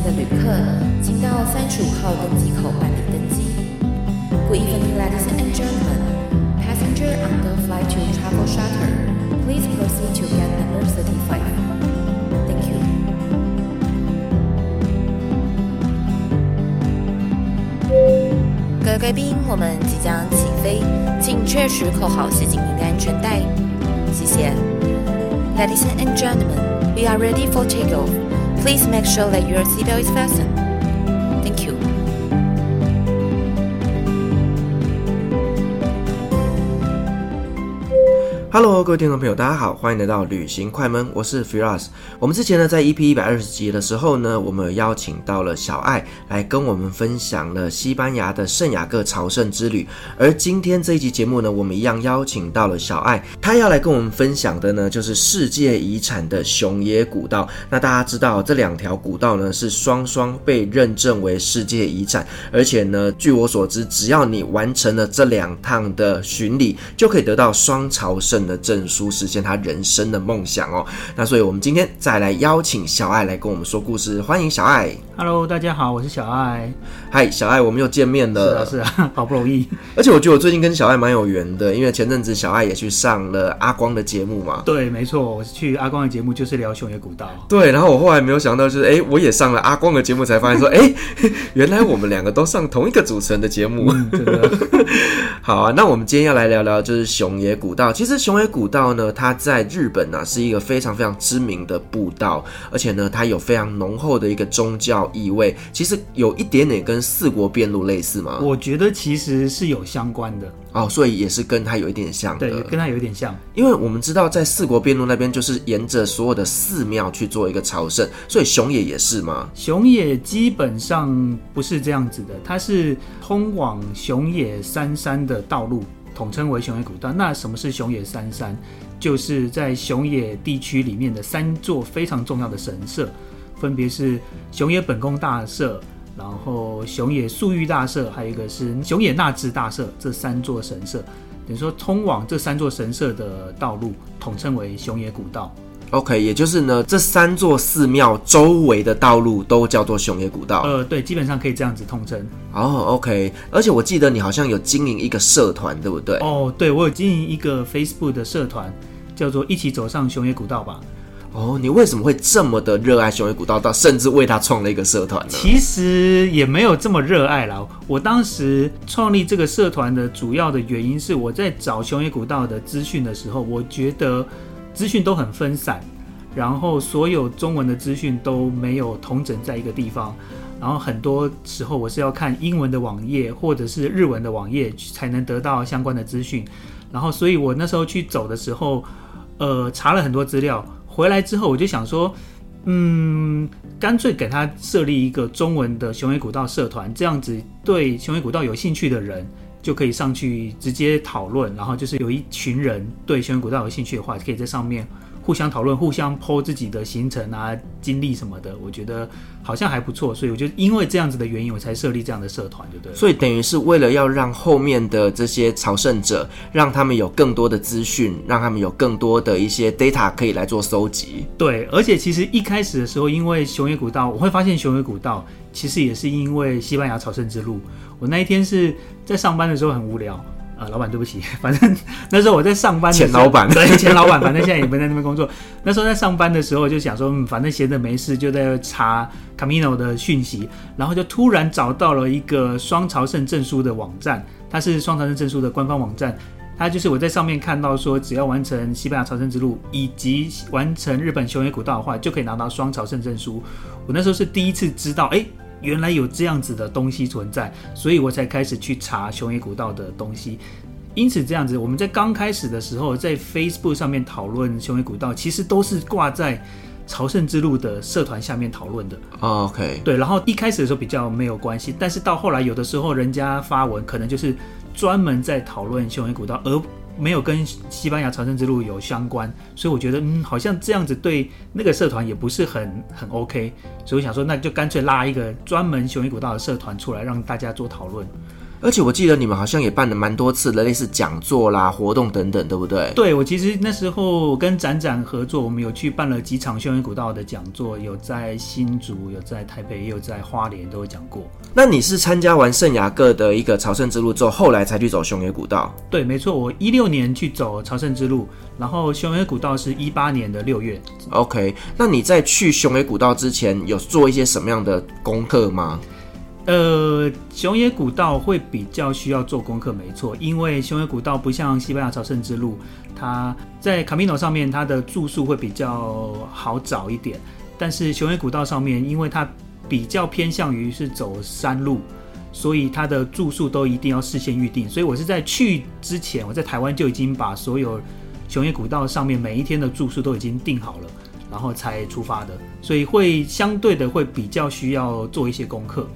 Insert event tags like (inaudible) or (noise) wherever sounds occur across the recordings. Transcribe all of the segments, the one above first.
行的旅客，请到三十五号登机口办理登机。Good evening, ladies and gentlemen. Passenger on the flight to Travel Charter, please proceed to gate number thirty-five. Thank you. 各位贵宾，我们即将起飞，请确实扣好系紧您的安全带。谢谢。Ladies and gentlemen, we are ready for takeoff. Please make sure that your seatbelt is fastened. Hello，各位听众朋友，大家好，欢迎来到旅行快门，我是 Firas。我们之前呢，在 EP 一百二十集的时候呢，我们邀请到了小爱来跟我们分享了西班牙的圣雅各朝圣之旅。而今天这一集节目呢，我们一样邀请到了小爱，他要来跟我们分享的呢，就是世界遗产的熊野古道。那大家知道，这两条古道呢，是双双被认证为世界遗产，而且呢，据我所知，只要你完成了这两趟的巡礼，就可以得到双朝圣的证书，实现他人生的梦想哦。那所以，我们今天再来邀请小爱来跟我们说故事。欢迎小爱。Hello，大家好，我是小爱。嗨，小爱，我们又见面了。是啊，是啊，(laughs) 好不容易。而且我觉得我最近跟小爱蛮有缘的，因为前阵子小爱也去上了阿光的节目嘛。对，没错，我是去阿光的节目，就是聊熊野古道。对，然后我后来没有想到，就是哎，我也上了阿光的节目，才发现说，哎，(laughs) 原来我们两个都上同一个主持人的节目。嗯，真的。(laughs) 好啊，那我们今天要来聊聊，就是熊野古道。其实熊野古道呢，它在日本呢、啊、是一个非常非常知名的步道，而且呢，它有非常浓厚的一个宗教意味。其实有一点点跟四国遍路类似吗？我觉得其实是有相关的哦，所以也是跟它有一点像的。对，跟它有一点像。因为我们知道，在四国边路那边就是沿着所有的寺庙去做一个朝圣，所以熊野也是吗？熊野基本上不是这样子的，它是通往熊野三山的道路。统称为熊野古道。那什么是熊野三山？就是在熊野地区里面的三座非常重要的神社，分别是熊野本宫大社，然后熊野宿御大社，还有一个是熊野那智大社。这三座神社，等于说通往这三座神社的道路，统称为熊野古道。OK，也就是呢，这三座寺庙周围的道路都叫做熊野古道。呃，对，基本上可以这样子统称。哦，oh，OK，而且我记得你好像有经营一个社团，对不对？哦，对，我有经营一个 Facebook 的社团，叫做“一起走上熊野古道吧”。哦，你为什么会这么的热爱熊野古道，到甚至为他创了一个社团呢？其实也没有这么热爱啦。我当时创立这个社团的主要的原因是，我在找熊野古道的资讯的时候，我觉得。资讯都很分散，然后所有中文的资讯都没有统整在一个地方，然后很多时候我是要看英文的网页或者是日文的网页才能得到相关的资讯，然后所以我那时候去走的时候，呃，查了很多资料，回来之后我就想说，嗯，干脆给他设立一个中文的雄伟古道社团，这样子对雄伟古道有兴趣的人。就可以上去直接讨论，然后就是有一群人对熊野古道有兴趣的话，可以在上面互相讨论、互相 po 自己的行程啊、经历什么的。我觉得好像还不错，所以我就因为这样子的原因，我才设立这样的社团，对不对？所以等于是为了要让后面的这些朝圣者，让他们有更多的资讯，让他们有更多的一些 data 可以来做搜集。对，而且其实一开始的时候，因为熊野古道，我会发现熊野古道其实也是因为西班牙朝圣之路。我那一天是在上班的时候很无聊，呃，老板对不起，(laughs) 反正那时候我在上班的时候。前老板 (laughs) 对，前老板，反正现在也没在那边工作。那时候在上班的时候就想说，嗯，反正闲着没事，就在查 Camino 的讯息，然后就突然找到了一个双朝圣证书的网站，它是双朝圣证书的官方网站，它就是我在上面看到说，只要完成西班牙朝圣之路以及完成日本熊野古道的话，就可以拿到双朝圣证书。我那时候是第一次知道，哎。原来有这样子的东西存在，所以我才开始去查熊野古道的东西。因此，这样子我们在刚开始的时候，在 Facebook 上面讨论熊野古道，其实都是挂在朝圣之路的社团下面讨论的。Oh, OK，对。然后一开始的时候比较没有关系，但是到后来有的时候人家发文，可能就是专门在讨论熊野古道，而没有跟西班牙朝圣之路有相关，所以我觉得，嗯，好像这样子对那个社团也不是很很 OK，所以我想说，那就干脆拉一个专门熊野古道的社团出来，让大家做讨论。而且我记得你们好像也办了蛮多次的类似讲座啦、活动等等，对不对？对，我其实那时候跟展展合作，我们有去办了几场雄野古道的讲座，有在新竹、有在台北，也有在花莲都有讲过。那你是参加完圣雅各的一个朝圣之路之后，后来才去走雄野古道？对，没错，我一六年去走朝圣之路，然后雄野古道是一八年的六月。OK，那你在去雄野古道之前有做一些什么样的功课吗？呃，熊野古道会比较需要做功课，没错，因为熊野古道不像西班牙朝圣之路，它在卡米诺上面它的住宿会比较好找一点，但是熊野古道上面，因为它比较偏向于是走山路，所以它的住宿都一定要事先预定。所以我是在去之前，我在台湾就已经把所有熊野古道上面每一天的住宿都已经订好了，然后才出发的，所以会相对的会比较需要做一些功课。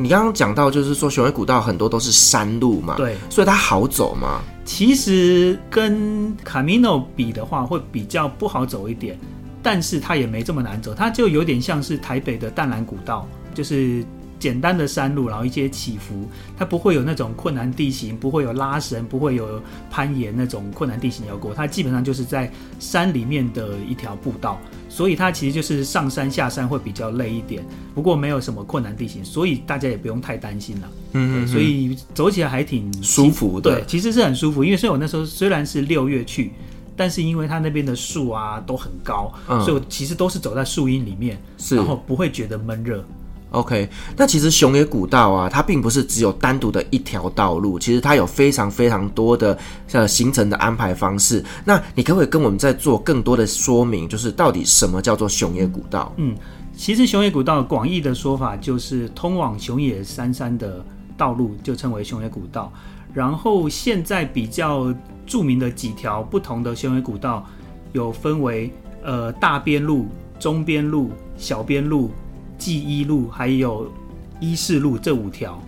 你刚刚讲到，就是说雄伟古道很多都是山路嘛，对，所以它好走吗？其实跟 Camino 比的话，会比较不好走一点，但是它也没这么难走，它就有点像是台北的淡蓝古道，就是。简单的山路，然后一些起伏，它不会有那种困难地形，不会有拉绳，不会有攀岩那种困难地形要过。它基本上就是在山里面的一条步道，所以它其实就是上山下山会比较累一点，不过没有什么困难地形，所以大家也不用太担心了。嗯，所以走起来还挺舒服的。对，其实是很舒服，因为所以我那时候虽然是六月去，但是因为它那边的树啊都很高，嗯，所以我其实都是走在树荫里面，然后不会觉得闷热。OK，那其实熊野古道啊，它并不是只有单独的一条道路，其实它有非常非常多的呃行程的安排方式。那你可不可以跟我们再做更多的说明，就是到底什么叫做熊野古道？嗯，其实熊野古道广义的说法就是通往熊野三山的道路，就称为熊野古道。然后现在比较著名的几条不同的熊野古道，有分为呃大边路、中边路、小边路。记一路还有伊势路这五条，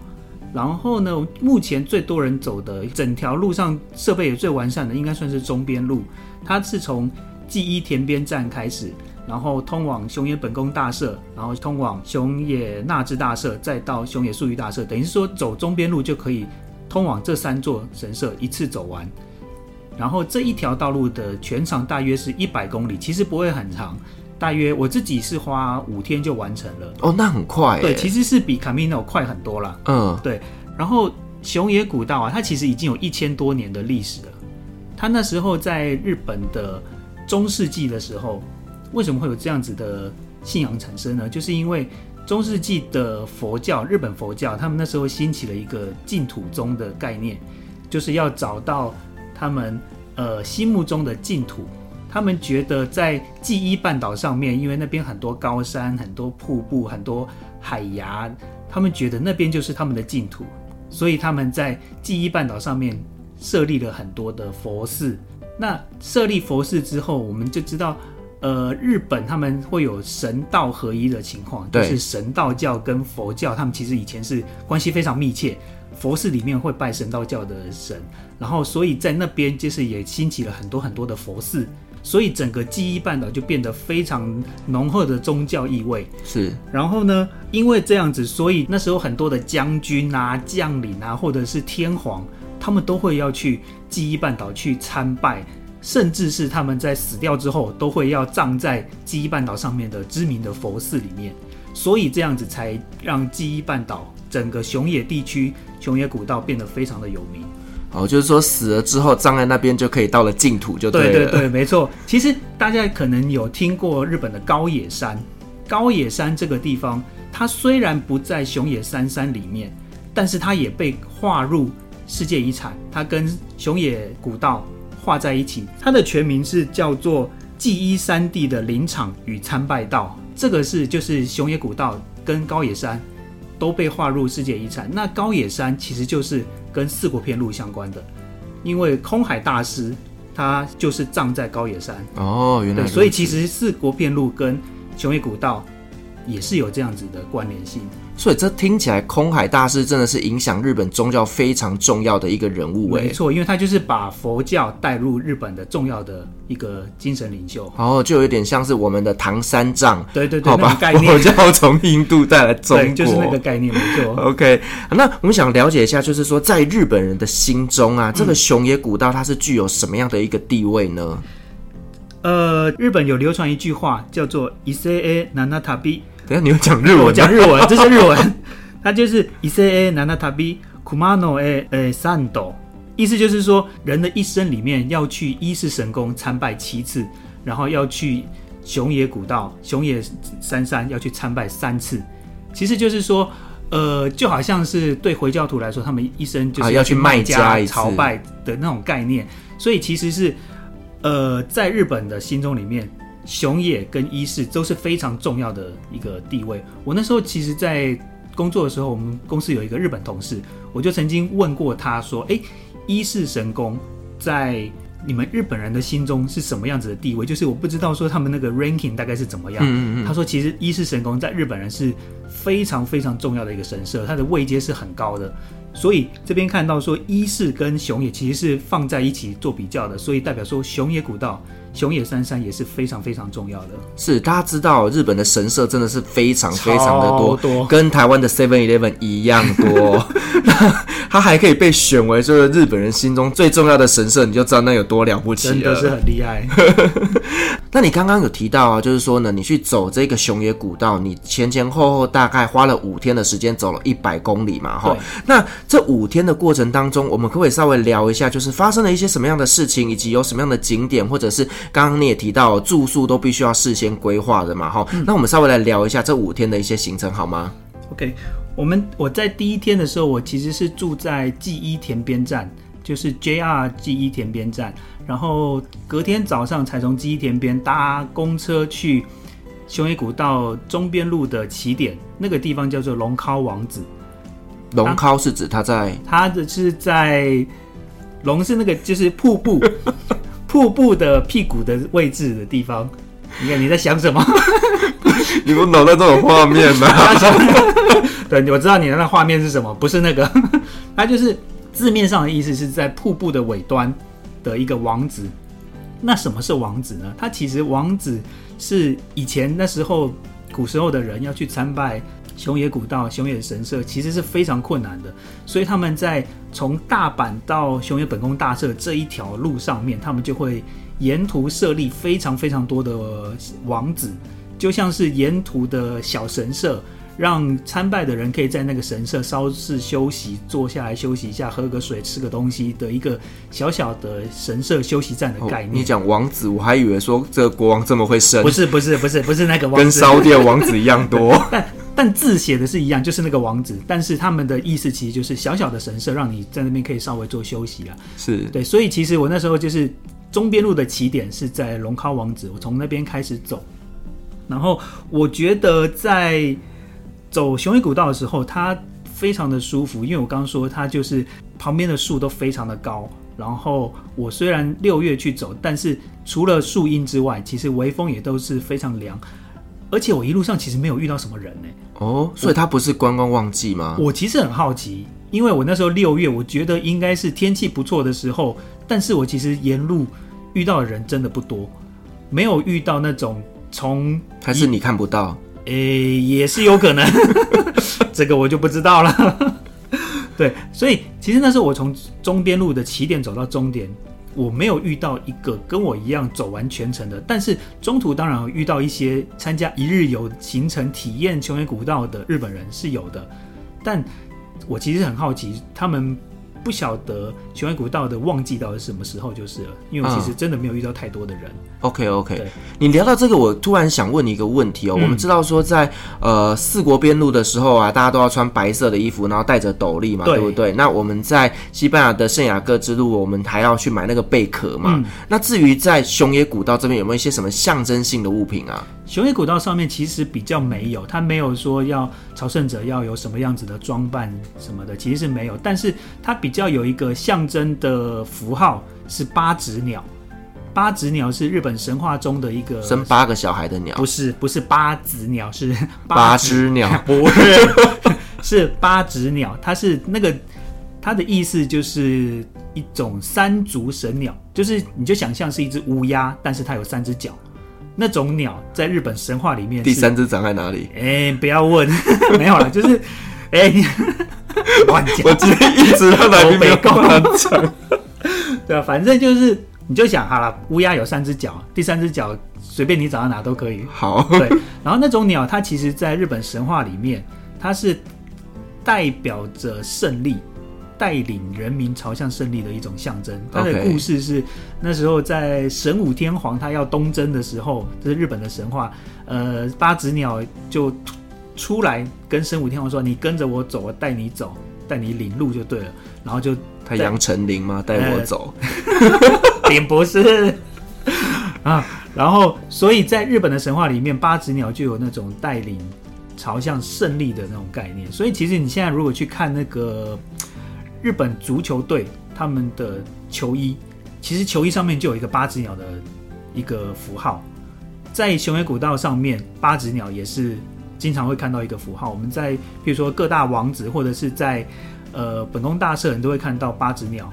然后呢，目前最多人走的整条路上设备也最完善的，应该算是中边路。它是从记一田边站开始，然后通往熊野本宫大社，然后通往熊野那智大社，再到熊野素御大社。等于是说，走中边路就可以通往这三座神社一次走完。然后这一条道路的全长大约是一百公里，其实不会很长。大约我自己是花五天就完成了哦，那很快。对，其实是比 Camino 快很多了。嗯，对。然后熊野古道啊，它其实已经有一千多年的历史了。它那时候在日本的中世纪的时候，为什么会有这样子的信仰产生呢？就是因为中世纪的佛教，日本佛教，他们那时候兴起了一个净土宗的概念，就是要找到他们呃心目中的净土。他们觉得在纪伊半岛上面，因为那边很多高山、很多瀑布、很多海崖，他们觉得那边就是他们的净土，所以他们在纪伊半岛上面设立了很多的佛寺。那设立佛寺之后，我们就知道，呃，日本他们会有神道合一的情况，就是神道教跟佛教，他们其实以前是关系非常密切。佛寺里面会拜神道教的神，然后所以在那边就是也兴起了很多很多的佛寺。所以整个纪伊半岛就变得非常浓厚的宗教意味。是，然后呢，因为这样子，所以那时候很多的将军啊、将领啊，或者是天皇，他们都会要去纪伊半岛去参拜，甚至是他们在死掉之后，都会要葬在纪伊半岛上面的知名的佛寺里面。所以这样子才让纪伊半岛整个熊野地区、熊野古道变得非常的有名。哦，就是说死了之后葬在那边就可以到了净土，就对了。对对对，没错。其实大家可能有听过日本的高野山，高野山这个地方，它虽然不在熊野三山里面，但是它也被划入世界遗产，它跟熊野古道划在一起。它的全名是叫做纪伊山地的林场与参拜道，这个是就是熊野古道跟高野山都被划入世界遗产。那高野山其实就是。跟四国片路相关的，因为空海大师他就是葬在高野山哦，原来，所以其实四国片路跟熊野古道也是有这样子的关联性。所以这听起来，空海大师真的是影响日本宗教非常重要的一个人物。没错，因为他就是把佛教带入日本的重要的一个精神领袖。然后就有点像是我们的唐三藏，对对对，好吧，概念佛教从印度带来中国，就是那个概念，没错。OK，那我们想了解一下，就是说在日本人的心中啊，这个熊野古道它是具有什么样的一个地位呢？呃，日本有流传一句话叫做“伊势诶那那塔比”。等下你要讲日文，(laughs) 我讲日文，这是日文，它就是伊塞诶那那塔比库马诺诶诶三斗，意思就是说，人的一生里面要去伊势神宫参拜七次，然后要去熊野古道、熊野三山要去参拜三次，其实就是说，呃，就好像是对回教徒来说，他们一生就是要去卖家朝拜的那种概念，所以其实是，呃，在日本的心中里面。熊野跟伊势都是非常重要的一个地位。我那时候其实，在工作的时候，我们公司有一个日本同事，我就曾经问过他说：“诶，伊势神宫在你们日本人的心中是什么样子的地位？就是我不知道说他们那个 ranking 大概是怎么样。”嗯嗯嗯。他说：“其实伊势神宫在日本人是非常非常重要的一个神社，它的位阶是很高的。所以这边看到说伊势跟熊野其实是放在一起做比较的，所以代表说熊野古道。”熊野三山也是非常非常重要的。是，大家知道日本的神社真的是非常非常的多，多跟台湾的 Seven Eleven 一样多。(laughs) 它还可以被选为就是日本人心中最重要的神社，你就知道那有多了不起了。真的是很厉害。(laughs) (laughs) 那你刚刚有提到啊，就是说呢，你去走这个熊野古道，你前前后后大概花了五天的时间，走了一百公里嘛，哈。那这五天的过程当中，我们可不可以稍微聊一下，就是发生了一些什么样的事情，以及有什么样的景点，或者是刚刚你也提到住宿都必须要事先规划的嘛，哈、嗯。那我们稍微来聊一下这五天的一些行程好吗？OK，我们我在第一天的时候，我其实是住在纪伊田边站，就是 JR 纪伊田边站。然后隔天早上才从基田边搭公车去熊野古道中边路的起点，那个地方叫做龙尻王子。龙尻是指它在？它的是在龙是那个就是瀑布，(laughs) 瀑布的屁股的位置的地方。你看你在想什么？(laughs) 你不脑袋都有画面吗？(laughs) 对，我知道你的那画面是什么，不是那个，它就是字面上的意思是在瀑布的尾端。的一个王子，那什么是王子呢？他其实王子是以前那时候古时候的人要去参拜熊野古道、熊野神社，其实是非常困难的。所以他们在从大阪到熊野本宫大社这一条路上面，他们就会沿途设立非常非常多的王子，就像是沿途的小神社。让参拜的人可以在那个神社稍事休息，坐下来休息一下，喝个水，吃个东西的一个小小的神社休息站的概念。哦、你讲王子，我还以为说这个国王这么会生，不是不是不是不是那个王子，跟烧店王子一样多。(laughs) 但但字写的是一样，就是那个王子，但是他们的意思其实就是小小的神社，让你在那边可以稍微做休息啊。是对，所以其实我那时候就是中边路的起点是在龙尻王子，我从那边开始走，然后我觉得在。走雄伟古道的时候，它非常的舒服，因为我刚刚说它就是旁边的树都非常的高。然后我虽然六月去走，但是除了树荫之外，其实微风也都是非常凉。而且我一路上其实没有遇到什么人呢。哦，所以它不是观光旺季吗？我其实很好奇，因为我那时候六月，我觉得应该是天气不错的时候，但是我其实沿路遇到的人真的不多，没有遇到那种从还是你看不到。诶、也是有可能，(laughs) 这个我就不知道了。对，所以其实那时候我从中边路的起点走到终点，我没有遇到一个跟我一样走完全程的，但是中途当然遇到一些参加一日游行程体验熊野古道的日本人是有的，但我其实很好奇他们。不晓得雄野古道的旺季到底是什么时候就是了，因为我其实真的没有遇到太多的人。嗯、OK OK，你聊到这个，我突然想问你一个问题哦。嗯、我们知道说在呃四国边路的时候啊，大家都要穿白色的衣服，然后戴着斗笠嘛，对，对不对？那我们在西班牙的圣雅各之路，我们还要去买那个贝壳嘛。嗯、那至于在熊野古道这边，有没有一些什么象征性的物品啊？熊野古道上面其实比较没有，它没有说要朝圣者要有什么样子的装扮什么的，其实是没有。但是它比较有一个象征的符号是八只鸟，八只鸟是日本神话中的一个生八个小孩的鸟，不是不是八子鸟，是八只鸟，(laughs) 不是是八只鸟，它是那个它的意思就是一种三足神鸟，就是你就想象是一只乌鸦，但是它有三只脚。那种鸟在日本神话里面，第三只长在哪里？哎、欸，不要问，(laughs) 没有了，就是哎，(laughs) 乱、欸、讲。我今天一直让来宾没讲。对啊，反正就是你就想好了，乌鸦有三只脚，第三只脚随便你找到哪都可以。好，对。然后那种鸟，它其实在日本神话里面，它是代表着胜利。带领人民朝向胜利的一种象征。他的故事是那时候在神武天皇他要东征的时候，这是日本的神话。呃，八只鸟就出来跟神武天皇说：“你跟着我走，我带你走，带你领路就对了。”然后就他杨丞琳吗？带我走，并、呃、(laughs) 不是啊。然后，所以在日本的神话里面，八只鸟就有那种带领朝向胜利的那种概念。所以，其实你现在如果去看那个。日本足球队他们的球衣，其实球衣上面就有一个八只鸟的一个符号，在熊野古道上面，八只鸟也是经常会看到一个符号。我们在比如说各大王子或者是在呃本宫大社，你都会看到八只鸟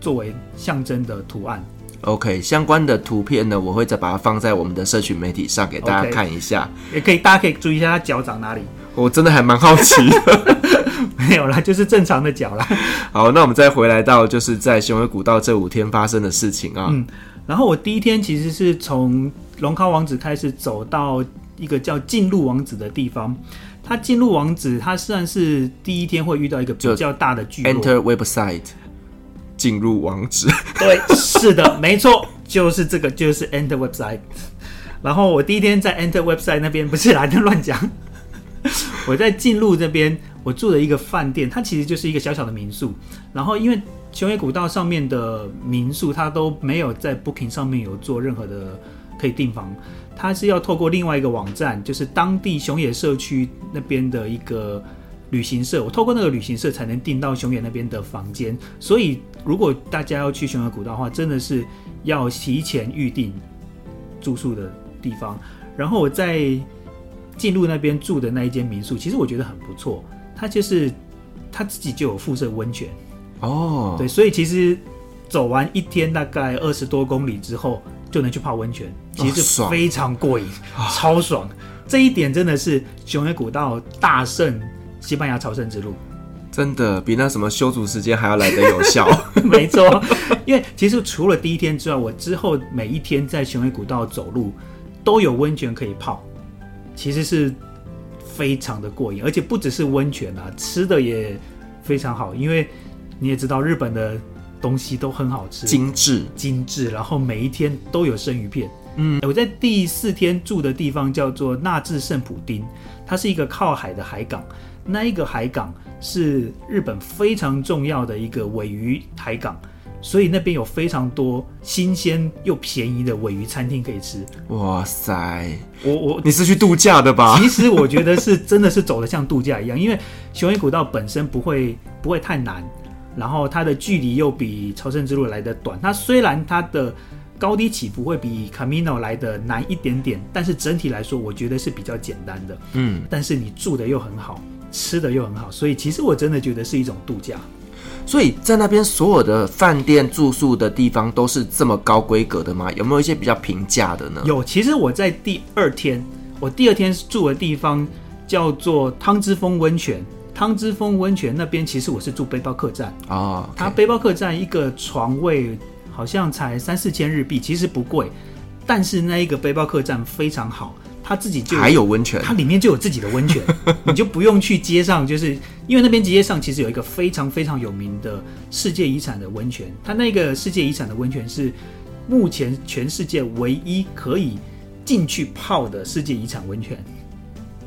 作为象征的图案。OK，相关的图片呢，我会再把它放在我们的社群媒体上给大家看一下。Okay, 也可以，大家可以注意一下它脚长哪里。我真的还蛮好奇的。(laughs) (laughs) 没有啦，就是正常的脚啦。(laughs) 好，那我们再回来到就是在雄伟古道这五天发生的事情啊。嗯，然后我第一天其实是从龙康王子开始走到一个叫进入王子的地方。他进入王子，他算是第一天会遇到一个比较大的聚落。Enter website，进入王子。对，(laughs) 是的，没错，就是这个，就是 Enter website。然后我第一天在 Enter website 那边，不是来的乱讲。我在进入这边，我住的一个饭店，它其实就是一个小小的民宿。然后，因为熊野古道上面的民宿，它都没有在 Booking 上面有做任何的可以订房，它是要透过另外一个网站，就是当地熊野社区那边的一个旅行社，我透过那个旅行社才能订到熊野那边的房间。所以，如果大家要去熊野古道的话，真的是要提前预定住宿的地方。然后我在。进入那边住的那一间民宿，其实我觉得很不错。它就是它自己就有附设温泉哦，对，所以其实走完一天大概二十多公里之后，就能去泡温泉，其实是非常过瘾，哦，超爽。这一点真的是雄野古道大胜西班牙朝圣之路，真的比那什么修筑时间还要来得有效。(laughs) 没错，因为其实除了第一天之外，我之后每一天在雄伟古道走路都有温泉可以泡。其实是非常的过瘾，而且不只是温泉啊，吃的也非常好。因为你也知道，日本的东西都很好吃，精致精致。然后每一天都有生鱼片。嗯，我在第四天住的地方叫做纳智圣普丁，它是一个靠海的海港。那一个海港是日本非常重要的一个尾鱼海港。所以那边有非常多新鲜又便宜的尾鱼餐厅可以吃。哇塞！我我你是去度假的吧？(laughs) 其实我觉得是真的是走的像度假一样，因为雄鹰古道本身不会不会太难，然后它的距离又比朝圣之路来的短。它虽然它的高低起伏会比 Camino 来的难一点点，但是整体来说我觉得是比较简单的。嗯，但是你住的又很好，吃的又很好，所以其实我真的觉得是一种度假。所以在那边所有的饭店住宿的地方都是这么高规格的吗？有没有一些比较平价的呢？有，其实我在第二天，我第二天住的地方叫做汤之峰温泉。汤之峰温泉那边其实我是住背包客栈啊，oh. 它背包客栈一个床位好像才三四千日币，其实不贵，但是那一个背包客栈非常好。他自己就还有温泉，它里面就有自己的温泉，(laughs) 你就不用去街上，就是因为那边街上其实有一个非常非常有名的世界遗产的温泉，它那个世界遗产的温泉是目前全世界唯一可以进去泡的世界遗产温泉。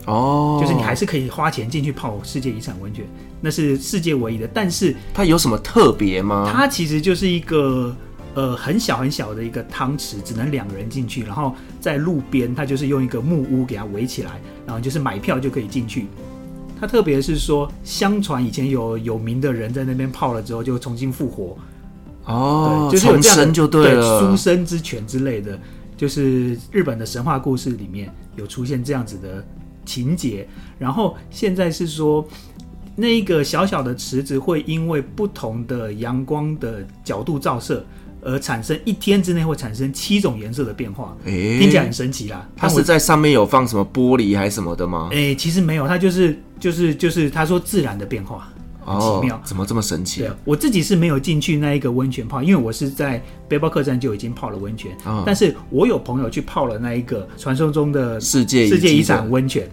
哦，就是你还是可以花钱进去泡世界遗产温泉，那是世界唯一的。但是它有什么特别吗？它其实就是一个。呃，很小很小的一个汤池，只能两个人进去。然后在路边，它就是用一个木屋给它围起来，然后就是买票就可以进去。它特别是说，相传以前有有名的人在那边泡了之后就重新复活，哦，就是有这样就对了，书生之泉之类的，就是日本的神话故事里面有出现这样子的情节。然后现在是说，那一个小小的池子会因为不同的阳光的角度照射。而产生一天之内会产生七种颜色的变化，听起来很神奇啦。它是在上面有放什么玻璃还是什么的吗？哎、欸，其实没有，它就是就是就是他说自然的变化，很奇妙，哦、怎么这么神奇？对，我自己是没有进去那一个温泉泡，因为我是在背包客栈就已经泡了温泉，哦、但是我有朋友去泡了那一个传说中的世界世界遗产温泉。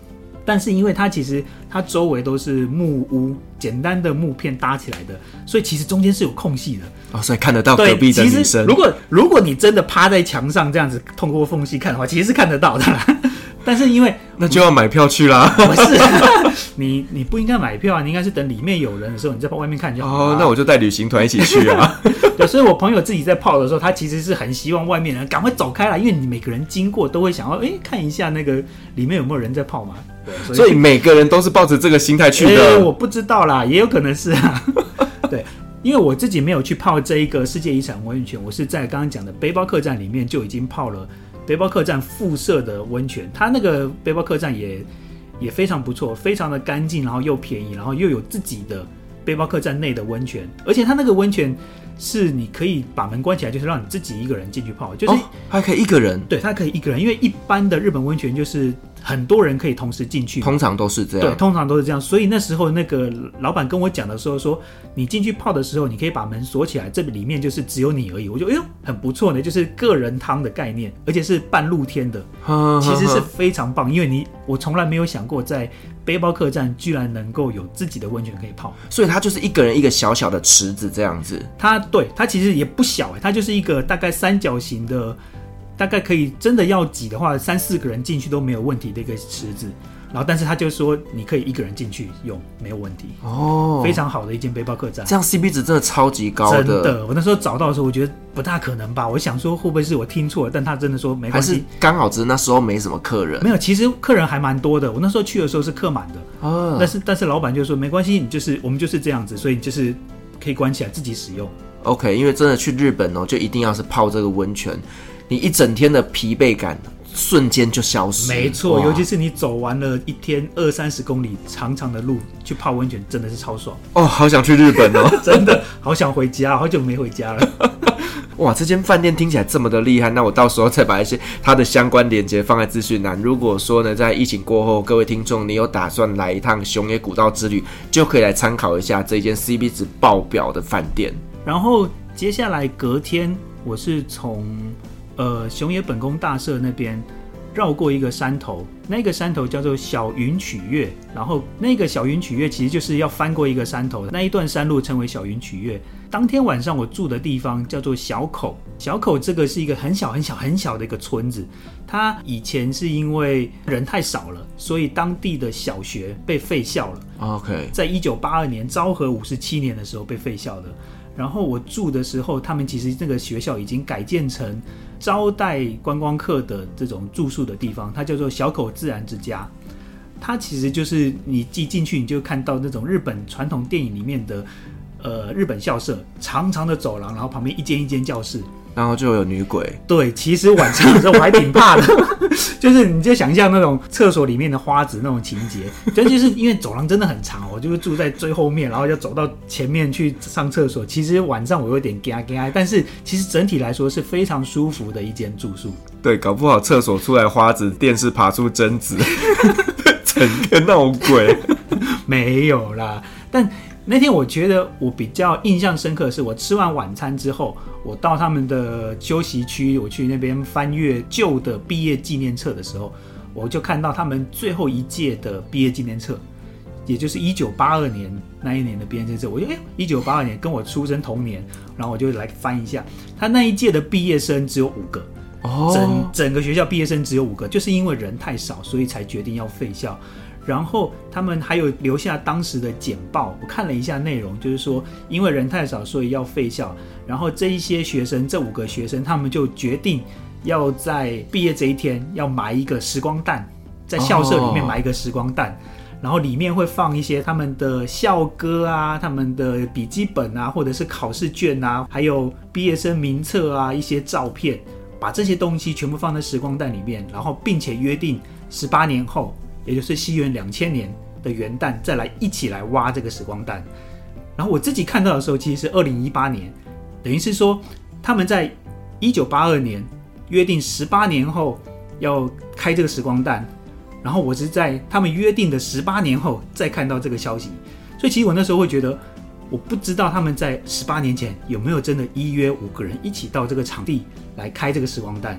但是因为它其实它周围都是木屋，简单的木片搭起来的，所以其实中间是有空隙的哦，所以看得到隔壁的女生。如果如果你真的趴在墙上这样子通过缝隙看的话，其实是看得到的。(laughs) 但是因为那就要买票去啦。不是，(laughs) 你你不应该买票啊，你应该是等里面有人的时候，你再往外面看就好。哦，那我就带旅行团一起去啊。(laughs) 对，所以我朋友自己在泡的时候，他其实是很希望外面人赶快走开来，因为你每个人经过都会想要哎看一下那个里面有没有人在泡嘛。对，所以，每个人都是抱着这个心态去的。欸，我不知道啦，也有可能是啊。(laughs) 对，因为我自己没有去泡这一个世界遗产温泉，我是在刚刚讲的背包客栈里面就已经泡了。背包客栈附设的温泉，它那个背包客栈也也非常不错，非常的干净，然后又便宜，然后又有自己的背包客栈内的温泉，而且它那个温泉是你可以把门关起来，就是让你自己一个人进去泡，就是、哦、还可以一个人，对，它可以一个人，因为一般的日本温泉就是。很多人可以同时进去，通常都是这样。对，通常都是这样。所以那时候那个老板跟我讲的时候说，你进去泡的时候，你可以把门锁起来，这里面就是只有你而已。我觉得哎呦，很不错呢，就是个人汤的概念，而且是半露天的，(laughs) 呵呵呵其实是非常棒。因为你我从来没有想过在背包客栈居然能够有自己的温泉可以泡，所以它就是一个人一个小小的池子这样子。它对它其实也不小哎，它就是一个大概三角形的。大概可以真的要挤的话，三四个人进去都没有问题的一个池子。然后，但是他就说你可以一个人进去用，没有问题哦，非常好的一间背包客栈。这样 CP 值真的超级高的。真的，我那时候找到的时候，我觉得不大可能吧。我想说会不会是我听错了？但他真的说没关系，还是刚好只是那时候没什么客人。没有，其实客人还蛮多的。我那时候去的时候是客满的。哦。但是但是老板就说没关系，你就是我们就是这样子，所以就是可以关起来自己使用。OK，因为真的去日本哦，就一定要是泡这个温泉。你一整天的疲惫感瞬间就消失。没错，尤其是你走完了一天二三十公里长长的路去泡温泉，真的是超爽哦！好想去日本哦，(laughs) 真的好想回家，好久没回家了。(laughs) 哇，这间饭店听起来这么的厉害，那我到时候再把一些它的相关链接放在资讯栏。如果说呢，在疫情过后，各位听众你有打算来一趟熊野古道之旅，就可以来参考一下这间 CP 值爆表的饭店。然后接下来隔天，我是从。呃，熊野本宫大社那边绕过一个山头，那个山头叫做小云曲岳，然后那个小云曲岳其实就是要翻过一个山头的那一段山路称为小云曲岳。当天晚上我住的地方叫做小口，小口这个是一个很小很小很小的一个村子，它以前是因为人太少了，所以当地的小学被废校了。OK，在一九八二年昭和五十七年的时候被废校的。然后我住的时候，他们其实这个学校已经改建成招待观光客的这种住宿的地方，它叫做小口自然之家。它其实就是你一进去，你就看到那种日本传统电影里面的呃日本校舍，长长的走廊，然后旁边一间一间教室。然后就有女鬼。对，其实晚上的时候我还挺怕的，(laughs) 就是你就想象那种厕所里面的花子那种情节，真就是因为走廊真的很长，我就是住在最后面，然后要走到前面去上厕所。其实晚上我有点惊惊，但是其实整体来说是非常舒服的一间住宿。对，搞不好厕所出来花子，电视爬出贞子，(laughs) 整个闹鬼。(laughs) 没有啦，但。那天我觉得我比较印象深刻的是，我吃完晚餐之后，我到他们的休息区，我去那边翻阅旧的毕业纪念册的时候，我就看到他们最后一届的毕业纪念册，也就是一九八二年那一年的毕业纪念册。我觉得哎，一九八二年跟我出生同年，然后我就来翻一下，他那一届的毕业生只有五个，哦，整整个学校毕业生只有五个，就是因为人太少，所以才决定要废校。然后他们还有留下当时的简报，我看了一下内容，就是说因为人太少，所以要废校。然后这一些学生，这五个学生，他们就决定要在毕业这一天要埋一个时光弹，在校舍里面埋一个时光弹，然后里面会放一些他们的校歌啊、他们的笔记本啊，或者是考试卷啊，还有毕业生名册啊，一些照片，把这些东西全部放在时光袋里面，然后并且约定十八年后，也就是西元两千年的元旦再来一起来挖这个时光蛋。然后我自己看到的时候，其实是二零一八年，等于是说他们在一九八二年约定十八年后要开这个时光蛋。然后我是在他们约定的十八年后再看到这个消息，所以其实我那时候会觉得，我不知道他们在十八年前有没有真的一约五个人一起到这个场地来开这个时光蛋，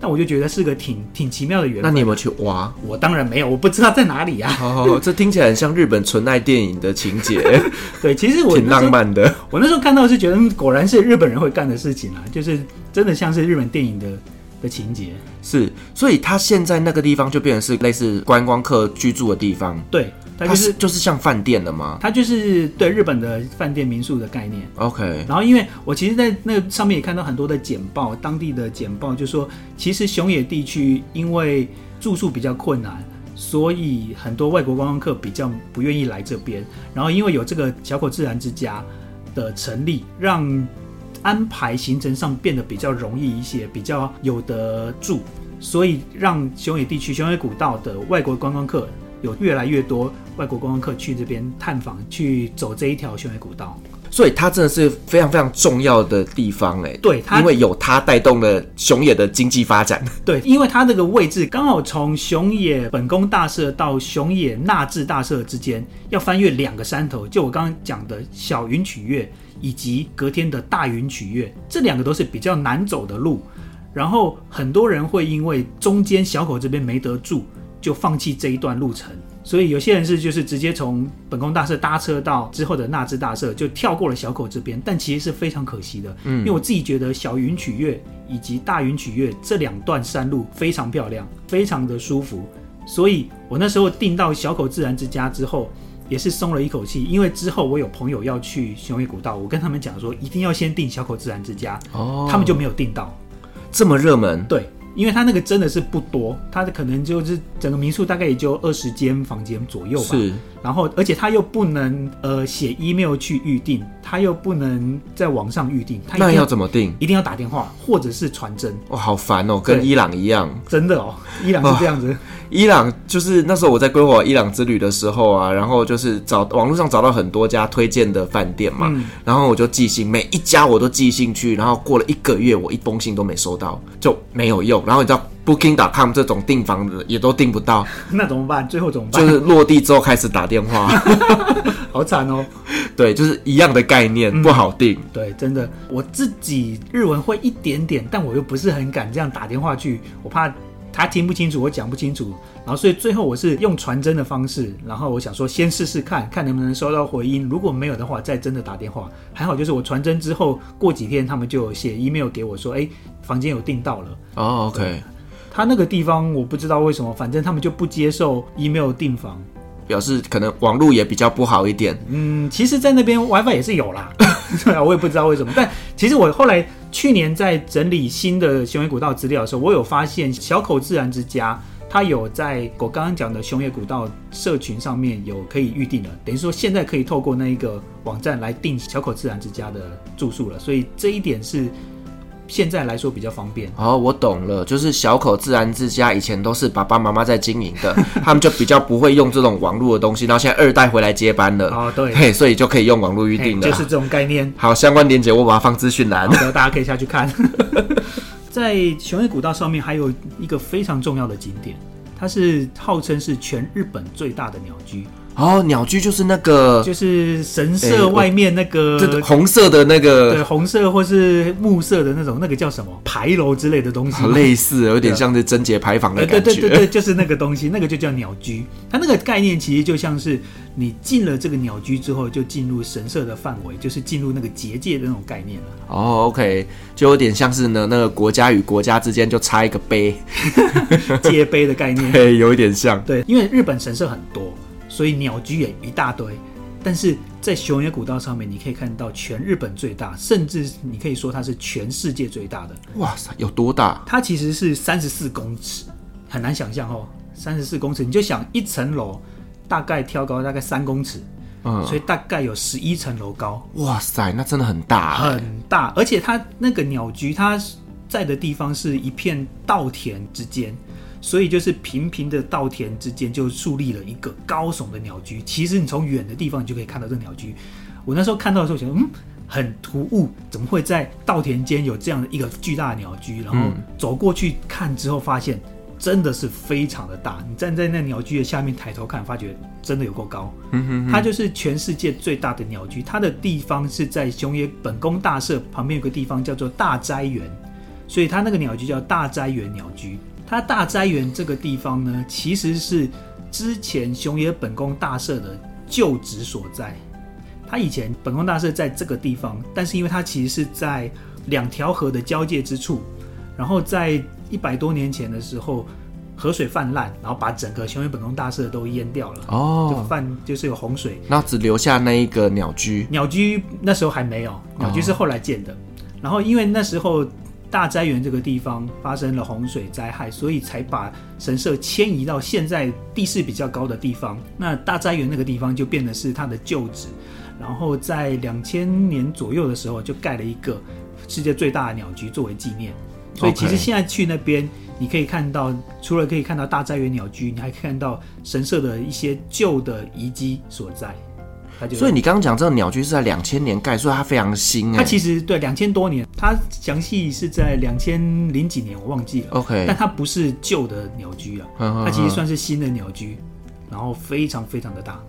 但我就觉得是个挺挺奇妙的缘分。那你有没有去挖？我当然没有，我不知道在哪里啊。好好好，这听起来很像日本纯爱电影的情节。(laughs) 对，其实我挺浪漫的。我那时候看到是觉得，果然是日本人会干的事情啊，就是真的像是日本电影的。的情节是，所以他现在那个地方就变成是类似观光客居住的地方。对，它就是就是像饭店的吗？它就是对日本的饭店民宿的概念。OK。然后，因为我其实，在那上面也看到很多的简报，当地的简报就说，其实熊野地区因为住宿比较困难，所以很多外国观光客比较不愿意来这边。然后，因为有这个小口自然之家的成立，让安排行程上变得比较容易一些，比较有得住，所以让熊野地区、熊野古道的外国观光客有越来越多外国观光客去这边探访，去走这一条熊野古道。所以它真的是非常非常重要的地方，哎，对，它因为有它带动了熊野的经济发展。(laughs) (laughs) 对，因为它这个位置刚好从熊野本宫大社到熊野纳智大社之间要翻越两个山头，就我刚刚讲的小云取岳。以及隔天的大云取岳，这两个都是比较难走的路，然后很多人会因为中间小口这边没得住，就放弃这一段路程。所以有些人是就是直接从本宫大社搭车到之后的纳智大社，就跳过了小口这边，但其实是非常可惜的。嗯，因为我自己觉得小云曲岳以及大云曲岳这两段山路非常漂亮，非常的舒服，所以我那时候订到小口自然之家之后。也是松了一口气，因为之后我有朋友要去熊野古道，我跟他们讲说一定要先订小口自然之家，哦，他们就没有订到，这么热门，对。因为他那个真的是不多，他的可能就是整个民宿大概也就二十间房间左右吧。然后而且他又不能呃写 email 去预定，他又不能在网上预定，他那要怎么定？一定要打电话或者是传真。哇，好烦哦，跟伊朗一样。真的哦，伊朗是这样子。伊朗就是那时候我在规划伊朗之旅的时候啊，然后就是找网络上找到很多家推荐的饭店嘛，嗯，然后我就寄信，每一家我都寄信去，然后过了一个月，我一封信都没收到，就没有用。然后你知道 Booking.com 这种订房的也都订不到，(laughs) 那怎么办？最后怎么办？就是落地之后开始打电话，(laughs) 好惨哦。对，就是一样的概念，嗯、不好订。对，真的，我自己日文会一点点，但我又不是很敢这样打电话去，我怕他听不清楚，我讲不清楚。然后，所以最后我是用传真的方式，然后我想说先试试看看能不能收到回音，如果没有的话，再真的打电话。还好就是我传真之后过几天，他们就写 email 给我说，哎，房间有订到了。哦，OK。他那个地方我不知道为什么，反正他们就不接受 email 订房，表示可能网络也比较不好一点。嗯，其实，在那边 WiFi 也是有啦，(laughs) 对啊，我也不知道为什么。但其实我后来去年在整理新的雄野古道资料的时候，我有发现小口自然之家，它有在我刚刚讲的熊野古道社群上面有可以预定的，等于说现在可以透过那一个网站来订小口自然之家的住宿了。所以这一点是。现在来说比较方便哦，我懂了，就是小口自然之家以前都是爸爸妈妈在经营的，(laughs) 他们就比较不会用这种网络的东西，然后现在二代回来接班了哦，对，嘿，所以就可以用网络预定了，就是这种概念。(laughs) 好，相关链接我把它放资讯栏，然后大家可以下去看。(laughs) 在熊野古道上面还有一个非常重要的景点，它是号称是全日本最大的鸟居。哦，鸟居就是那个，就是神社外面那个，欸、红色的那个，对，红色或是木色的那种，那个叫什么牌楼之类的东西，类似，有点像是贞节牌坊的感觉。对对对对，就是那个东西，那个就叫鸟居。它那个概念其实就像是你进了这个鸟居之后，就进入神社的范围，就是进入那个结界的那种概念了。哦，OK，就有点像是呢，那个国家与国家之间就差一个碑，(laughs) 界碑的概念。(laughs) 对，有一点像。对，因为日本神社很多。所以鸟居也一大堆，但是在熊野古道上面，你可以看到全日本最大，甚至你可以说它是全世界最大的。哇塞，有多大？它其实是三十四公尺，很难想象哦。三十四公尺，你就想一层楼大概挑高大概三公尺，嗯，所以大概有十一层楼高。哇塞，那真的很大，很大，而且它那个鸟居，它在的地方是一片稻田之间，所以就是平平的稻田之间就树立了一个高耸的鸟居。其实你从远的地方你就可以看到这个鸟居。我那时候看到的时候，觉得嗯，很突兀，怎么会在稻田间有这样的一个巨大的鸟居？然后走过去看之后，发现真的是非常的大。你站在那鸟居的下面抬头看，发觉真的有够高。嗯哼哼，它就是全世界最大的鸟居。它的地方是在熊野本宫大社旁边有个地方叫做大斋园，所以它那个鸟居叫大斋园鸟居。它大斋园这个地方呢，其实是之前熊野本宫大社的旧址所在。它以前本宫大社在这个地方，但是因为它其实是在两条河的交界之处，然后在一百多年前的时候，河水泛滥，然后把整个熊野本宫大社都淹掉了。哦，就泛就是有洪水，那只留下那一个鸟居。鸟居那时候还没有，鸟居是后来建的。哦、然后因为那时候大斋园这个地方发生了洪水灾害，所以才把神社迁移到现在地势比较高的地方。那大斋园那个地方就变得是它的旧址。然后在两千年左右的时候，就盖了一个世界最大的鸟居作为纪念。所以其实现在去那边，你可以看到，除了可以看到大斋园鸟居，你还可以看到神社的一些旧的遗迹所在。所以你刚刚讲这个鸟居是在两千年盖，所以它非常新。它其实对两千多年，它详细是在两千零几年，我忘记了。OK，但它不是旧的鸟居啊，它其实算是新的鸟居，然后非常非常的大。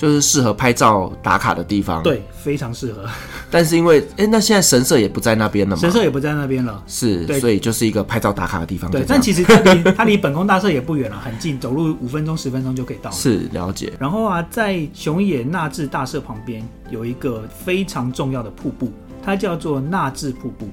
就是适合拍照打卡的地方，对，非常适合。但是因为，哎、欸，那现在神社也不在那边了嘛？神社也不在那边了，是，所以就是一个拍照打卡的地方。对，但其实它离 (laughs) 它离本宫大社也不远了，很近，走路五分钟、十分钟就可以到。是，了解。然后啊，在熊野那智大社旁边有一个非常重要的瀑布，它叫做那智瀑布。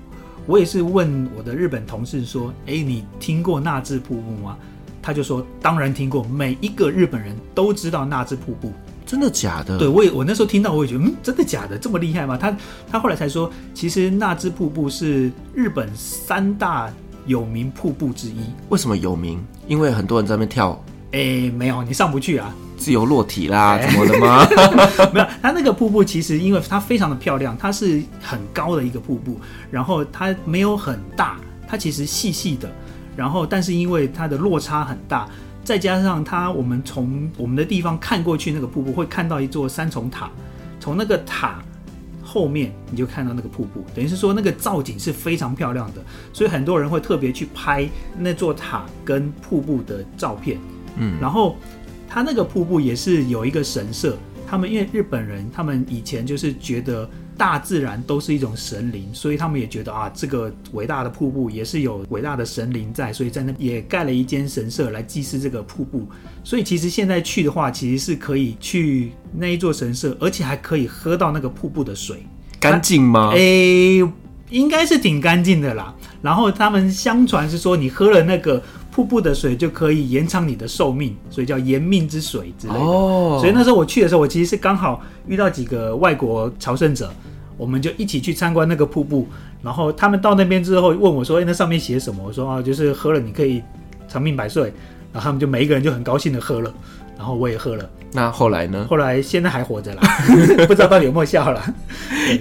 我也是问我的日本同事说，哎、欸，你听过那智瀑布吗？他就说，当然听过，每一个日本人都知道那智瀑布。真的假的？对，我也我那时候听到，我也觉得，嗯，真的假的？这么厉害吗？他他后来才说，其实那支瀑布是日本三大有名瀑布之一。为什么有名？因为很多人在那边跳。哎，没有，你上不去啊，自由落体啦，怎么的吗？(laughs) 没有，它那个瀑布其实因为它非常的漂亮，它是很高的一个瀑布，然后它没有很大，它其实细细的，然后但是因为它的落差很大。再加上它，我们从我们的地方看过去，那个瀑布会看到一座三重塔，从那个塔后面你就看到那个瀑布，等于是说那个造景是非常漂亮的，所以很多人会特别去拍那座塔跟瀑布的照片。嗯，然后它那个瀑布也是有一个神社，他们因为日本人，他们以前就是觉得。大自然都是一种神灵，所以他们也觉得啊，这个伟大的瀑布也是有伟大的神灵在，所以在那也盖了一间神社来祭祀这个瀑布。所以其实现在去的话，其实是可以去那一座神社，而且还可以喝到那个瀑布的水，干净吗？诶，应该是挺干净的啦。然后他们相传是说，你喝了那个瀑布的水就可以延长你的寿命，所以叫延命之水之类的。哦，所以那时候我去的时候，我其实是刚好遇到几个外国朝圣者。我们就一起去参观那个瀑布，然后他们到那边之后问我说：“哎，那上面写什么？”我说：“啊，就是喝了你可以长命百岁。”然后他们就每一个人就很高兴的喝了，然后我也喝了。那后来呢？后来现在还活着啦，不知道到底有没有效了。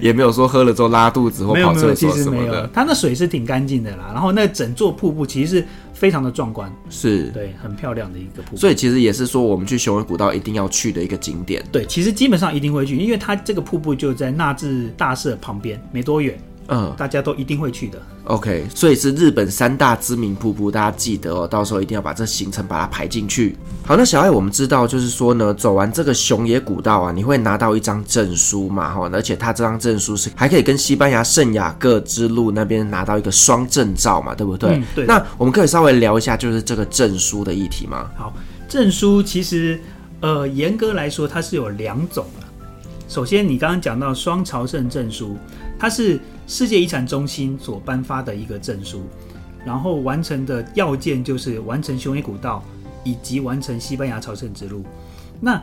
也没有说喝了之后拉肚子或跑厕所什么的。其实没有，它那水是挺干净的啦。然后那整座瀑布其实是非常的壮观，是对，很漂亮的一个瀑布。所以其实也是说，我们去雄伟古道一定要去的一个景点。对，其实基本上一定会去，因为它这个瀑布就在纳智大社旁边，没多远。嗯，大家都一定会去的。OK，所以是日本三大知名瀑布，大家记得哦，到时候一定要把这行程把它排进去。好，那小爱，我们知道就是说呢，走完这个熊野古道啊，你会拿到一张证书嘛，哈，而且它这张证书是还可以跟西班牙圣雅各之路那边拿到一个双证照嘛，对不对？嗯，对。那我们可以稍微聊一下，就是这个证书的议题吗？好，证书其实呃，严格来说它是有两种的。首先，你刚刚讲到双朝圣证书，它是世界遗产中心所颁发的一个证书，然后完成的要件就是完成熊野古道以及完成西班牙朝圣之路。那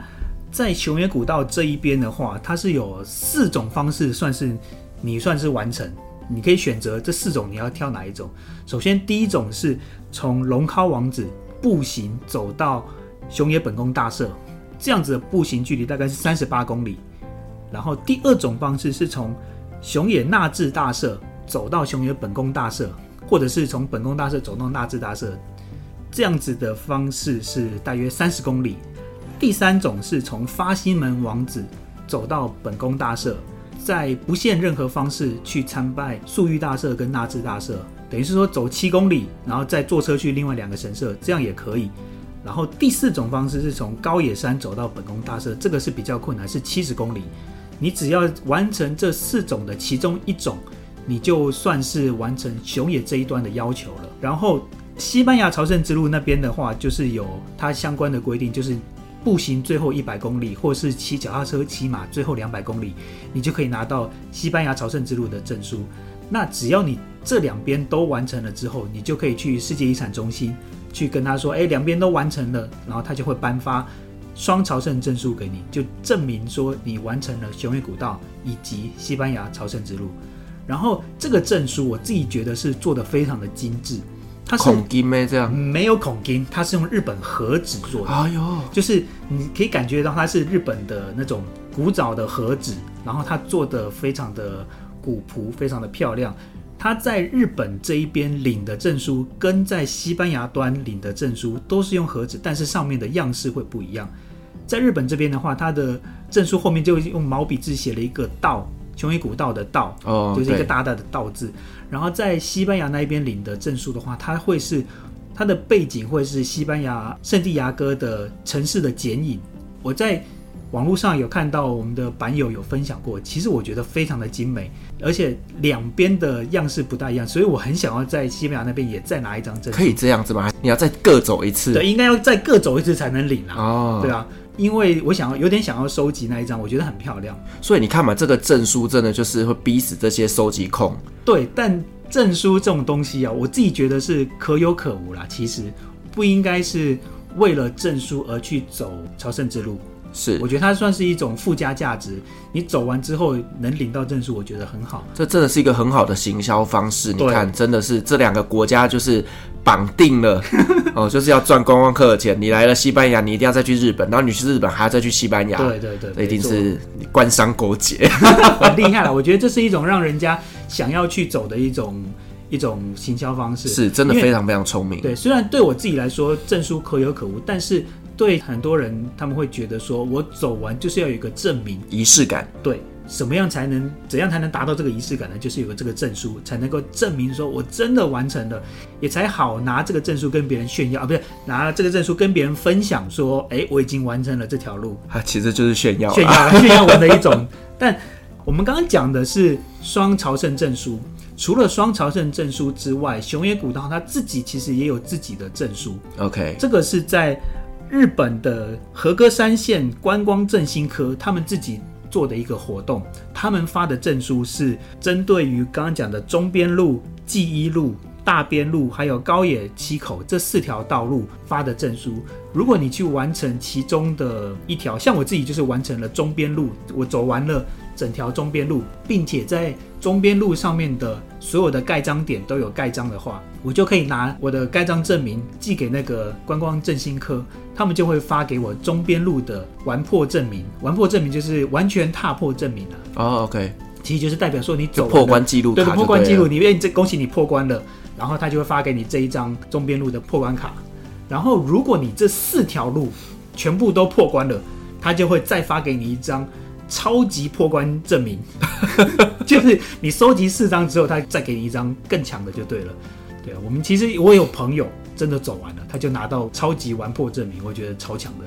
在熊野古道这一边的话，它是有四种方式，算是你算是完成，你可以选择这四种，你要挑哪一种？首先，第一种是从龙尻王子步行走到熊野本宫大社。这样子的步行距离大概是三十八公里。然后第二种方式是从熊野纳智大社走到熊野本宫大社，或者是从本宫大社走到纳智大社，这样子的方式是大约三十公里。第三种是从发心门王子走到本宫大社，在不限任何方式去参拜宿御大社跟纳智大社，等于是说走七公里，然后再坐车去另外两个神社，这样也可以。然后第四种方式是从高野山走到本宫大社，这个是比较困难，是七十公里。你只要完成这四种的其中一种，你就算是完成熊野这一端的要求了。然后西班牙朝圣之路那边的话，就是有它相关的规定，就是。步行最后一百公里，或是骑脚踏车、骑马最后两百公里，你就可以拿到西班牙朝圣之路的证书。那只要你这两边都完成了之后，你就可以去世界遗产中心去跟他说：“哎，两边都完成了。”然后他就会颁发双朝圣证书给你，就证明说你完成了雄越古道以及西班牙朝圣之路。然后这个证书，我自己觉得是做的非常的精致。它是孔金咩？这样没有孔金，它是用日本和纸做的。哎呦，就是你可以感觉到它是日本的那种古早的和纸，然后它做的非常的古朴，非常的漂亮。它在日本这一边领的证书，跟在西班牙端领的证书都是用盒子，但是上面的样式会不一样。在日本这边的话，它的证书后面就用毛笔字写了一个“道”。熊野古道的道，哦，就是一个大大的道字。然后在西班牙那边领的证书的话，它会是它的背景会是西班牙圣地亚哥的城市的剪影。我在网络上有看到我们的版友有分享过，其实我觉得非常的精美，而且两边的样式不大一样，所以我很想要在西班牙那边也再拿一张证书。可以这样子吗？你要再各走一次？对，应该要再各走一次才能领啊。哦，对啊。因为我想要有点想要收集那一张，我觉得很漂亮。所以你看嘛，这个证书真的就是会逼死这些收集控。对，但证书这种东西啊，我自己觉得是可有可无啦。其实不应该是为了证书而去走朝圣之路。是，我觉得它算是一种附加价值。你走完之后能领到证书，我觉得很好。这真的是一个很好的行销方式。你看，真的是这两个国家就是绑定了 (laughs) 哦，就是要赚观光客的钱。你来了西班牙，你一定要再去日本，然后你去日本还要再去西班牙。对对对，这一定是官商勾结，(laughs) 很厉害了。我觉得这是一种让人家想要去走的一种一种行销方式，是真的非常非常聪明。对，虽然对我自己来说证书可有可无，但是。对很多人，他们会觉得说，我走完就是要有一个证明，仪式感。对，什么样才能，怎样才能达到这个仪式感呢？就是有个这个证书，才能够证明说我真的完成了，也才好拿这个证书跟别人炫耀啊，不是拿这个证书跟别人分享说，哎，我已经完成了这条路。它 (laughs) 其实就是炫耀，炫耀，炫耀文的一种。(laughs) 但我们刚刚讲的是双朝圣证书，除了双朝圣证书之外，熊野古道它自己其实也有自己的证书。OK，这个是在。日本的和歌山县观光振兴科，他们自己做的一个活动，他们发的证书是针对于刚刚讲的中边路、纪伊路、大边路，还有高野七口这四条道路发的证书。如果你去完成其中的一条，像我自己就是完成了中边路，我走完了整条中边路，并且在中边路上面的所有的盖章点都有盖章的话，我就可以拿我的盖章证明寄给那个观光振兴科，他们就会发给我中边路的完破证明。完破证明就是完全踏破证明了。哦、oh，OK，其实就是代表说你走破关记录，对，破关记录，你愿意这恭喜你破关了。然后他就会发给你这一张中边路的破关卡，然后如果你这四条路全部都破关了，他就会再发给你一张超级破关证明，(laughs) 就是你收集四张之后，他再给你一张更强的就对了。对啊，我们其实我有朋友真的走完了，他就拿到超级完破证明，我觉得超强的。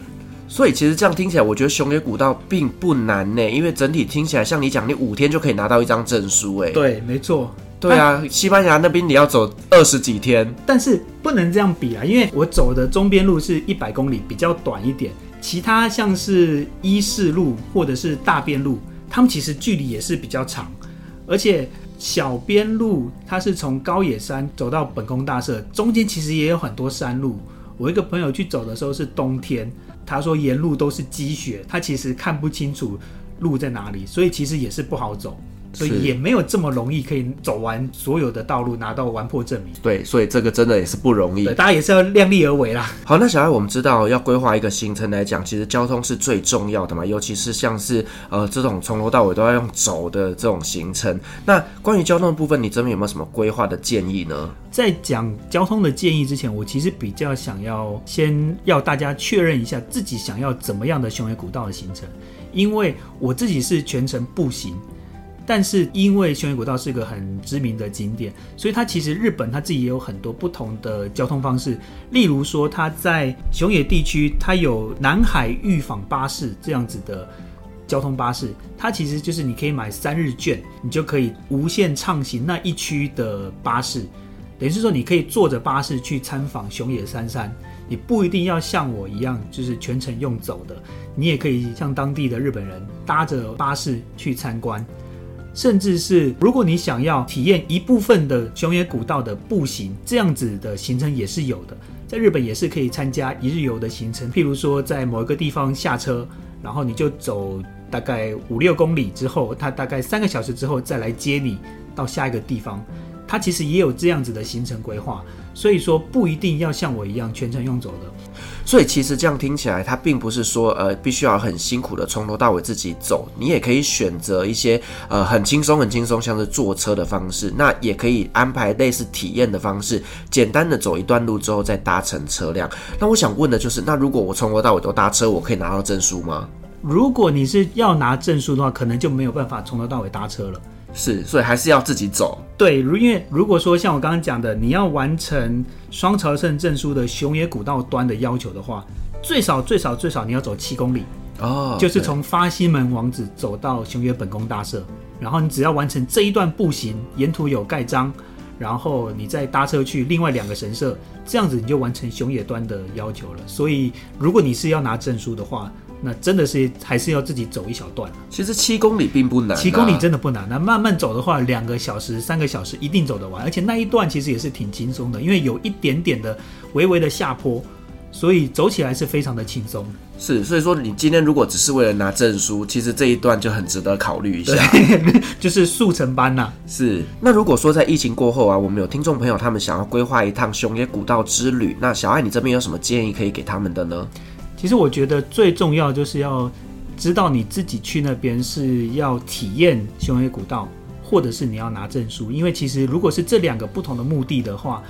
所以其实这样听起来，我觉得熊野古道并不难呢，因为整体听起来像你讲，你五天就可以拿到一张证书，哎，对，没错。对啊，西班牙那边你要走二十几天，但是不能这样比啊，因为我走的中边路是一百公里，比较短一点。其他像是伊势路或者是大边路，他们其实距离也是比较长，而且小边路它是从高野山走到本宫大社，中间其实也有很多山路。我一个朋友去走的时候是冬天，他说沿路都是积雪，他其实看不清楚路在哪里，所以其实也是不好走。所以也没有这么容易可以走完所有的道路，拿到完破证明。对，所以这个真的也是不容易。对，大家也是要量力而为啦。好，那小艾，我们知道要规划一个行程来讲，其实交通是最重要的嘛，尤其是像是呃这种从头到尾都要用走的这种行程。那关于交通的部分，你这边有没有什么规划的建议呢？在讲交通的建议之前，我其实比较想要先要大家确认一下自己想要怎么样的雄伟古道的行程，因为我自己是全程步行，但是因为熊野古道是一个很知名的景点，所以它其实日本它自己也有很多不同的交通方式，例如说它在熊野地区，它有南海御访巴士这样子的交通巴士，它其实就是你可以买三日券，你就可以无限畅行。那一区的巴士。等于是说，你可以坐着巴士去参访熊野三山，你不一定要像我一样，就是全程用走的，你也可以像当地的日本人搭着巴士去参观，甚至是如果你想要体验一部分的熊野古道的步行，这样子的行程也是有的，在日本也是可以参加一日游的行程，譬如说在某一个地方下车，然后你就走大概五六公里之后，他大概三个小时之后再来接你到下一个地方。它其实也有这样子的行程规划，所以说不一定要像我一样全程用走的。所以其实这样听起来，它并不是说呃必须要很辛苦的从头到尾自己走，你也可以选择一些呃很轻松很轻松，像是坐车的方式，那也可以安排类似体验的方式，简单的走一段路之后再搭乘车辆。那我想问的就是，那如果我从头到尾都搭车，我可以拿到证书吗？如果你是要拿证书的话，可能就没有办法从头到尾搭车了。是，所以还是要自己走。对，如因为如果说像我刚刚讲的，你要完成双朝圣证书的熊野古道端的要求的话，最少最少最少你要走七公里哦，就是从发西门王子走到熊野本宫大社，然后你只要完成这一段步行，沿途有盖章，然后你再搭车去另外两个神社，这样子你就完成熊野端的要求了。所以如果你是要拿证书的话，那真的是还是要自己走一小段。其实七公里并不难啊，七公里真的不难。那慢慢走的话，两个小时、三个小时一定走得完。而且那一段其实也是挺轻松的，因为有一点点的微微的下坡，所以走起来是非常的轻松。是，所以说你今天如果只是为了拿证书，其实这一段就很值得考虑一下，(laughs) 就是速成班呐。是。那如果说在疫情过后啊，我们有听众朋友他们想要规划一趟熊野古道之旅，那小艾你这边有什么建议可以给他们的呢？其实我觉得最重要就是要知道你自己去那边是要体验熊野古道，或者是你要拿证书。因为其实如果是这两个不同的目的的话，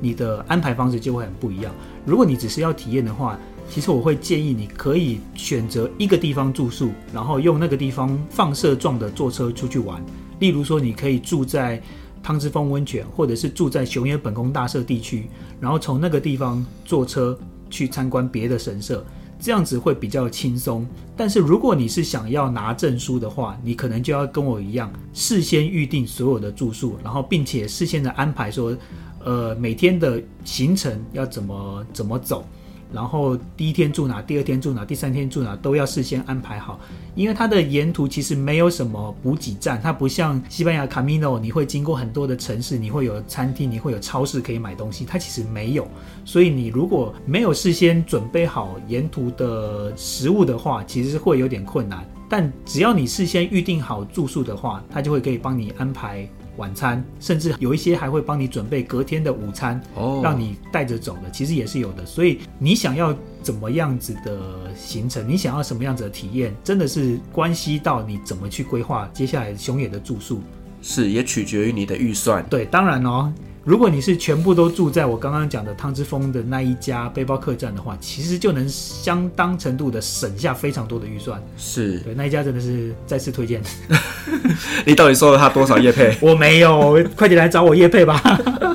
你的安排方式就会很不一样。如果你只是要体验的话，其实我会建议你可以选择一个地方住宿，然后用那个地方放射状的坐车出去玩。例如说，你可以住在汤之峰温泉，或者是住在熊野本宫大社地区，然后从那个地方坐车去参观别的神社。这样子会比较轻松，但是如果你是想要拿证书的话，你可能就要跟我一样，事先预定所有的住宿，然后并且事先的安排说，呃，每天的行程要怎么怎么走。然后第一天住哪，第二天住哪，第三天住哪，都要事先安排好，因为它的沿途其实没有什么补给站，它不像西班牙卡米诺，你会经过很多的城市，你会有餐厅，你会有超市可以买东西，它其实没有，所以你如果没有事先准备好沿途的食物的话，其实会有点困难。但只要你事先预定好住宿的话，它就会可以帮你安排。晚餐，甚至有一些还会帮你准备隔天的午餐，哦，让你带着走的，其实也是有的。所以你想要怎么样子的行程，你想要什么样子的体验，真的是关系到你怎么去规划接下来熊野的住宿，是也取决于你的预算。对，当然哦。如果你是全部都住在我刚刚讲的汤之峰的那一家背包客栈的话，其实就能相当程度的省下非常多的预算。是对，那一家真的是再次推荐。(laughs) 你到底收了他多少叶配？(laughs) 我没有，快点来找我叶配吧。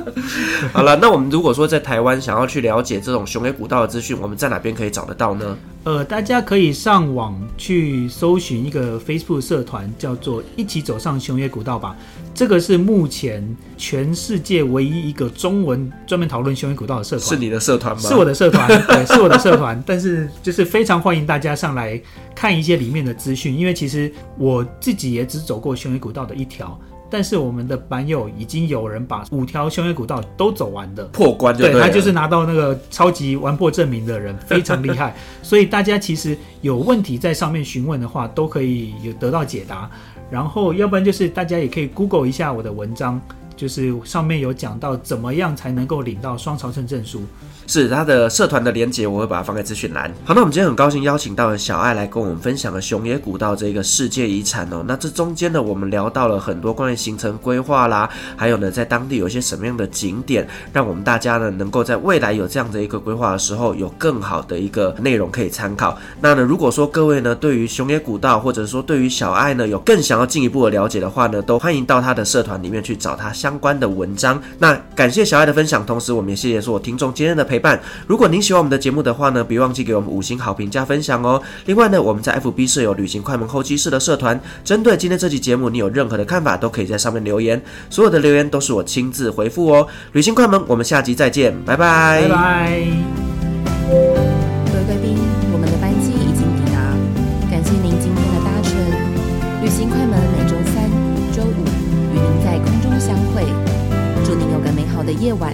(laughs) 好了，那我们如果说在台湾想要去了解这种熊野古道的资讯，我们在哪边可以找得到呢？呃，大家可以上网去搜寻一个 Facebook 社团，叫做“一起走上熊野古道吧”。这个是目前全世界唯一一个中文专门讨论熊野古道的社团。是你的社团吗？是我的社团，(laughs) 对，是我的社团。(laughs) 但是就是非常欢迎大家上来看一些里面的资讯，因为其实我自己也只走过熊野古道的一条，但是我们的版友已经有人把五条熊野古道都走完的破关对，他就是拿到那个超级完破证明的人，非常厉害。(laughs) 所以大家其实有问题在上面询问的话，都可以有得到解答。然后要不然就是大家也可以 Google 一下我的文章。就是上面有讲到怎么样才能够领到双朝圣证书，是他的社团的连结，我会把它放在资讯栏。好，那我们今天很高兴邀请到了小爱来跟我们分享了熊野古道这个世界遗产哦。那这中间呢，我们聊到了很多关于行程规划啦，还有呢，在当地有一些什么样的景点，让我们大家呢能够在未来有这样的一个规划的时候，有更好的一个内容可以参考。那呢，如果说各位呢对于熊野古道，或者说对于小爱呢有更想要进一步的了解的话呢，都欢迎到他的社团里面去找他相。相关的文章，那感谢小爱的分享，同时我们也谢谢所有听众今天的陪伴。如果您喜欢我们的节目的话呢，别忘记给我们五星好评加分享哦。另外呢，我们在 FB 设有旅行快门候机室的社团，针对今天这期节目，你有任何的看法，都可以在上面留言，所有的留言都是我亲自回复哦。旅行快门，我们下集再见，拜拜，拜拜。各位贵宾，我们的班机已经抵达，感谢您今天的搭乘。旅行快门每周三、周五与您在空中相会。祝您有个美好的夜晚，